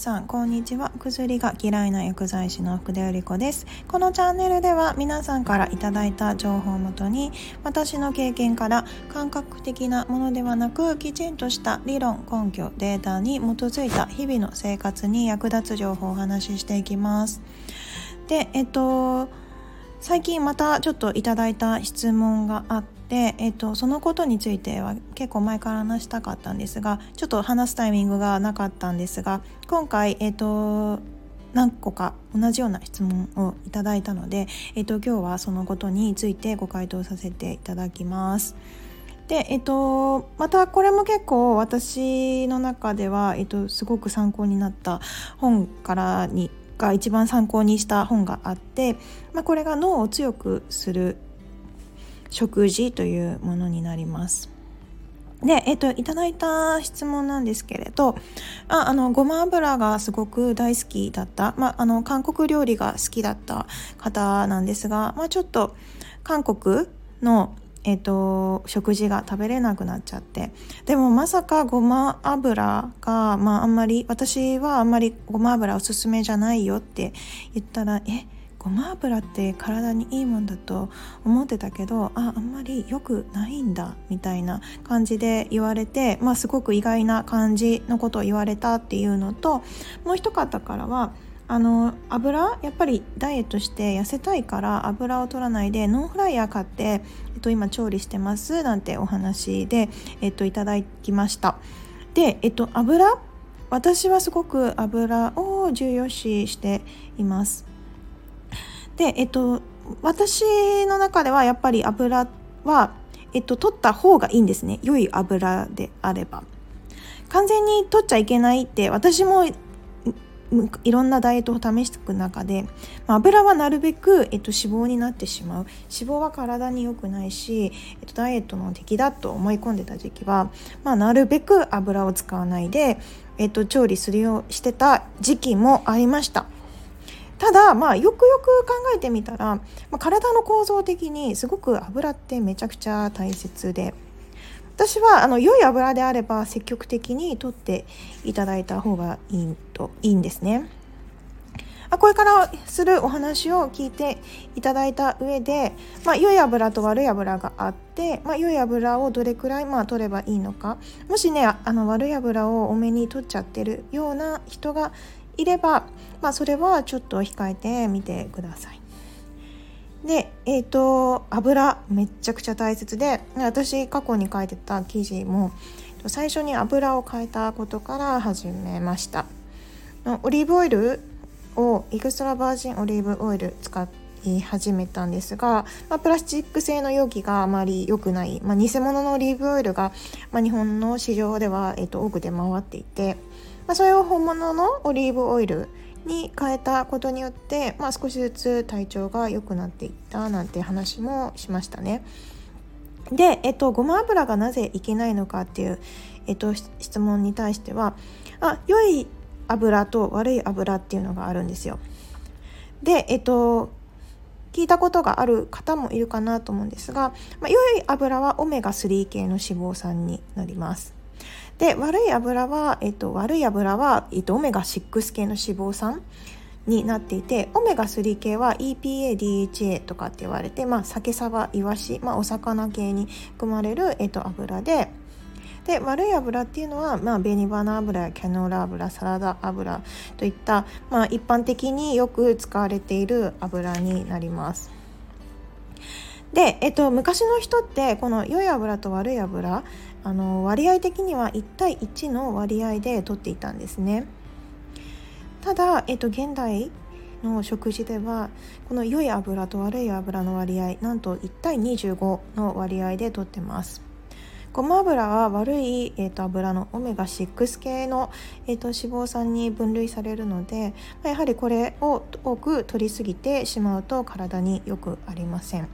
さんこんにちは。薬が嫌いな薬剤師の福田由里子です。このチャンネルでは皆さんからいただいた情報をもとに私の経験から感覚的なものではなくきちんとした理論根拠データに基づいた日々の生活に役立つ情報をお話ししていきます。でえっと最近またちょっといただいた質問があってで、えっと、そのことについては結構前から話したかったんですがちょっと話すタイミングがなかったんですが今回、えっと、何個か同じような質問をいただいたので、えっと、今日はそのことについてご回答させていただきます。でえっと、またこれも結構私の中では、えっと、すごく参考になった本からにが一番参考にした本があって、まあ、これが脳を強くする食事というものになります。で、えっと、いただいた質問なんですけれど、ああの、ごま油がすごく大好きだった、まあ、あの、韓国料理が好きだった方なんですが、まあ、ちょっと、韓国の、えっと、食事が食べれなくなっちゃって。でも、まさかごま油が、まあ、あんまり、私はあんまりごま油おすすめじゃないよって言ったら、え、ごま油って体にいいもんだと思ってたけどああんまり良くないんだみたいな感じで言われて、まあ、すごく意外な感じのことを言われたっていうのともう一方からはあの油やっぱりダイエットして痩せたいから油を取らないでノンフライヤー買って、えっと、今調理してますなんてお話で、えっと、いただきました。で、えっと、油？私はすごく油を重要視しています。で、えっと、私の中ではやっぱり油は、えっと、取った方がいいんですね。良い油であれば。完全に取っちゃいけないって私もいろんなダイエットを試していく中で、まあ、油はなるべく、えっと、脂肪になってしまう。脂肪は体に良くないし、えっと、ダイエットの敵だと思い込んでた時期は、まあ、なるべく油を使わないで、えっと、調理するようしてた時期もありました。ただまあよくよく考えてみたら、まあ、体の構造的にすごく油ってめちゃくちゃ大切で私はあの良い油であれば積極的に取っていただいた方がいいといいんですね。これからするお話を聞いていただいた上で、まあ、良い油と悪い油があって、まあ、良い油をどれくらいまあ取ればいいのかもしねあの悪い油を多めに取っちゃってるような人がいれば、まあ、それはちょっと控えてみてください。で、えっ、ー、と油めっちゃくちゃ大切で私過去に書いてた記事も最初に油を変えたことから始めましたオリーブオイルをエクストラバージンオリーブオイル使い始めたんですが、まあ、プラスチック製の容器があまり良くない、まあ、偽物のオリーブオイルが、まあ、日本の市場では、えーと多く出回っていてまあ、それを本物のオリーブオイルに変えたことによって、まあ、少しずつ体調が良くなっていったなんて話もしましたね。で、えっと、ごま油がなぜいけないのかっていう、えっと、質問に対してはあ良い油と悪い油っていうのがあるんですよ。で、えっと、聞いたことがある方もいるかなと思うんですが、まあ、良い油はオメガ3系の脂肪酸になります。で悪い油は、えっと、悪い油は、えっと、オメガ6系の脂肪酸になっていてオメガ3系は EPA、DHA とかって言われて、まあ、酒サバイワシ、まあ、お魚系に含まれる、えっと、油でで悪い油っていうのは、まあ、紅花油やキャノーラ油サラダ油といった、まあ、一般的によく使われている油になります。で、えっと、昔の人ってこの良い油と悪い油あの割合的には1対1の割合で取っていたんですねただ、えっと、現代の食事ではこの良い油と悪い油の割合なんと1対25の割合で取ってますごま油は悪い、えーと、油のオメガ6系の、えーと、脂肪酸に分類されるので、まあ、やはりこれを多く取りすぎてしまうと体によくありません。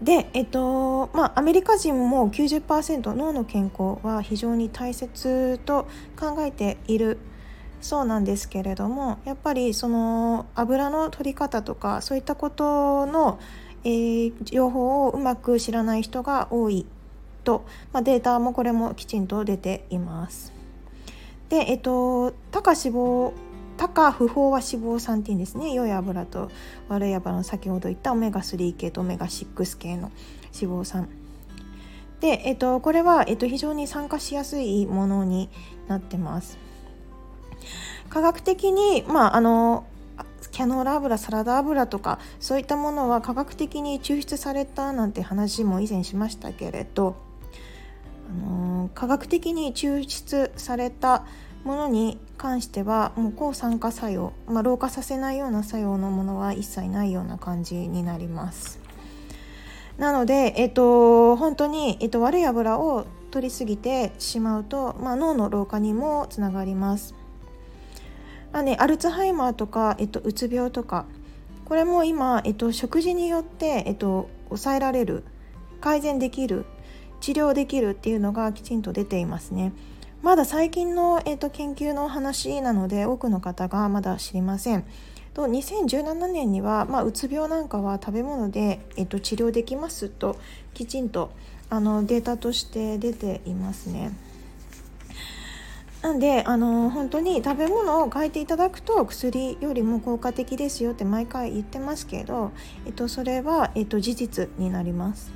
で、えっとまあ、アメリカ人も90%脳の健康は非常に大切と考えているそうなんですけれどもやっぱりその油の取り方とかそういったことの、えー、情報をうまく知らない人が多いと、まあ、データもこれもきちんと出ています。でえっと高脂肪高不飽和脂肪酸っていうんですね。良い油と悪い油の先ほど言ったオメガ3系とオメガ6系の脂肪酸で、えっと、これは、えっと、非常に酸化しやすいものになってます。科学的に、まあ、あのキャノーラ油サラダ油とかそういったものは科学的に抽出されたなんて話も以前しましたけれど、あの科学的に抽出されたものに関してはもう抗酸化作用、まあ、老化させないような作用のものは一切ないような感じになります。なので、えっと、本当に、えっと、悪い油を取りすぎてしまうと、まあ、脳の老化にもつながります。あね、アルツハイマーとか、えっと、うつ病とかこれも今、えっと、食事によって、えっと、抑えられる改善できる治療できるっていうのがきちんと出ていますね。まだ最近の、えっと、研究の話なので多くの方がまだ知りません。と2017年には、まあ、うつ病なんかは食べ物で、えっと、治療できますときちんとあのデータとして出ていますね。なんであの本当に食べ物を変えていただくと薬よりも効果的ですよって毎回言ってますけど、えっと、それは、えっと、事実になります。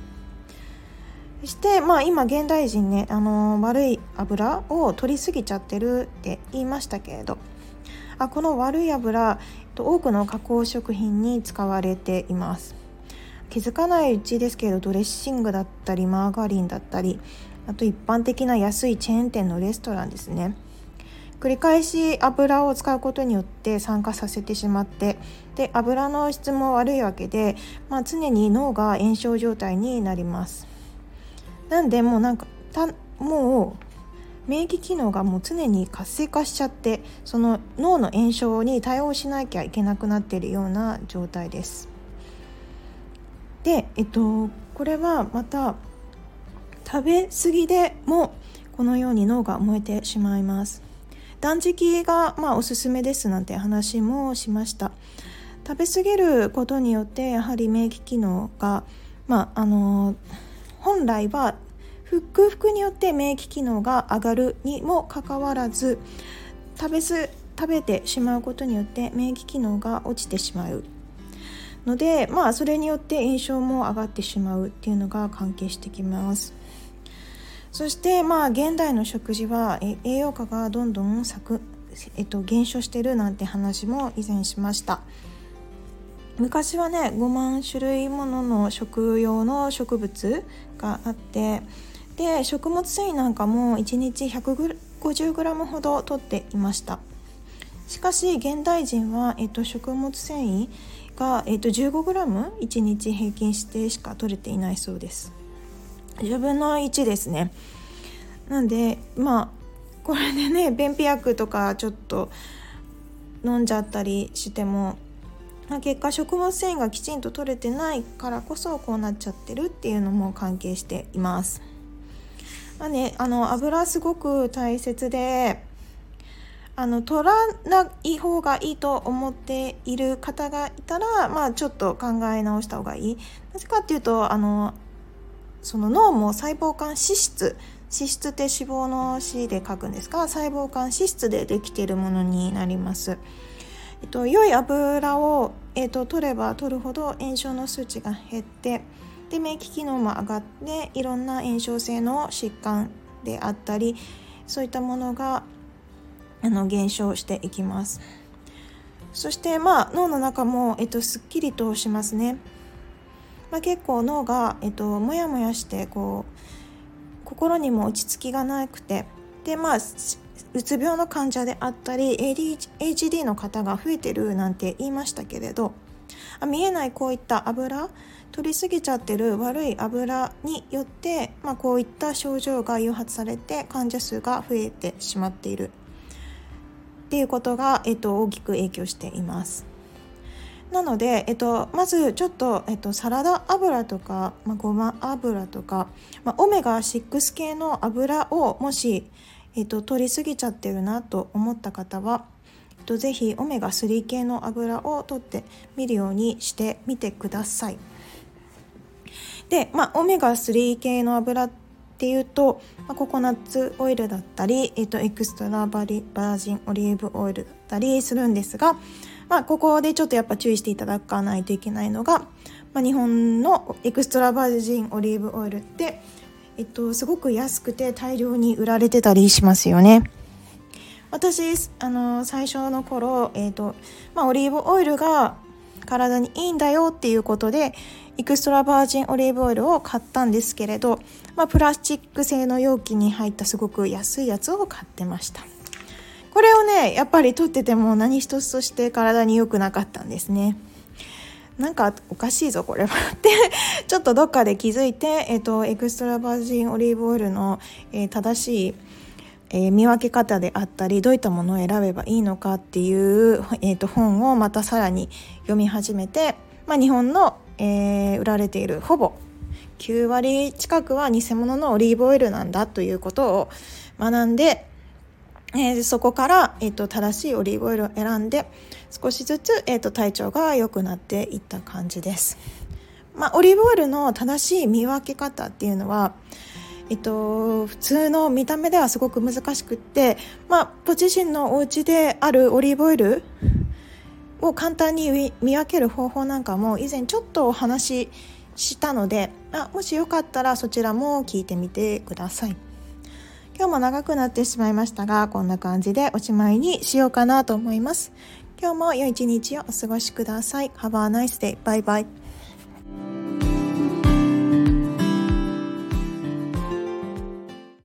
そして、まあ、今現代人ねあの悪い油を取りすぎちゃってるって言いましたけれどあこの悪い油多くの加工食品に使われています気づかないうちですけどドレッシングだったりマーガリンだったりあと一般的な安いチェーン店のレストランですね。繰り返し油を使うことによって酸化させてしまってで油の質も悪いわけで、まあ、常に脳が炎症状態になります。なんでもうなんかたもう免疫機能がもう常に活性化しちゃってその脳の炎症に対応しなきゃいけなくなっているような状態です。でえっとこれはまた食べ過ぎでもこのように脳が燃えてしまいます。断食がまあおすすめですなんて話もしました。食べ過ぎることによってやはり免疫機能がまああの本来は空腹によって免疫機能が上がるにもかかわらず食べす食べてしまうことによって免疫機能が落ちてしまう。のでまあそれによって炎症も上がってしまうっていうのが関係してきます。そしてまあ現代の食事は栄養価がどんどんく、えっと、減少してるなんて話も以前しました昔はね5万種類ものの食用の植物があってで食物繊維なんかも1日 150g ほど取っていましたしかし現代人は、えっと、食物繊維が、えっと、15g1 日平均してしか取れていないそうです10分の1ですねなんでまあこれでね便秘薬とかちょっと飲んじゃったりしても、結果食物繊維がきちんと取れてないからこそこうなっちゃってるっていうのも関係しています。まあね、あの油すごく大切であの取らない方がいいと思っている方がいたら、まあ、ちょっと考え直した方がいい。なぜかっていうとあのその脳も細胞間脂質脂質って脂肪の脂で書くんですが細胞間脂質でできているものになります。えっと、良い油を、えっと、取れば取るほど炎症の数値が減ってで免疫機能も上がっていろんな炎症性の疾患であったりそういったものがあの減少していきます。そしてまあ脳の中も、えっと、すっきりとしますね。まあ、結構脳が、えっと、もやもやしてこう心にも落ち着きがなくてでまあうつ病の患者であったり ADHD の方が増えてるなんて言いましたけれど見えないこういった油取りすぎちゃってる悪い油によって、まあ、こういった症状が誘発されて患者数が増えてしまっている。っていうことが、えっと、大きく影響しています。なので、えっと、まずちょっと、えっと、サラダ油とか、まあ、ごま油とか、まあ、オメガ6系の油をもし、えっと、取りすぎちゃってるなと思った方は、えっと、ぜひオメガ3系の油を取ってみるようにしてみてください。で、まあ、オメガ3系の油っていうと、まあ、ココナッツオイルだったり、えーと、エクストラバリバージンオリーブオイルだったりするんですが、まあ、ここでちょっとやっぱ注意していただかないといけないのが、まあ、日本のエクストラバージンオリーブオイルって、えっと、すごく安くて大量に売られてたりしますよね。私あの最初の頃、えーとまあ、オリーブオイルが体にいいんだよっていうことでエクストラバージンオリーブオイルを買ったんですけれど、まあ、プラスチック製の容器に入ったすごく安いやつを買ってました。これをねやっぱり取ってても何一つとして体に良くなかったんですね。なんかおかしいぞこれは。ってちょっとどっかで気づいて、えっと、エクストラバージンオリーブオイルの、えー、正しいえー、見分け方であったりどういったものを選べばいいのかっていう、えーと、本をまたさらに読み始めて、まあ、日本の、えー、売られているほぼ9割近くは偽物のオリーブオイルなんだということを学んで、えー、そこから、えーと、正しいオリーブオイルを選んで少しずつ、えーと体調が良くなっていった感じです。まあ、オリーブオイルの正しい見分け方っていうのはえっと、普通の見た目ではすごく難しくって、まあ、ご自身のお家であるオリーブオイルを簡単に見分ける方法なんかも以前ちょっとお話ししたのであもしよかったらそちらも聞いてみてください今日も長くなってしまいましたがこんな感じでおしまいにしようかなと思います今日も良い一日をお過ごしください Have a nice day. Bye bye.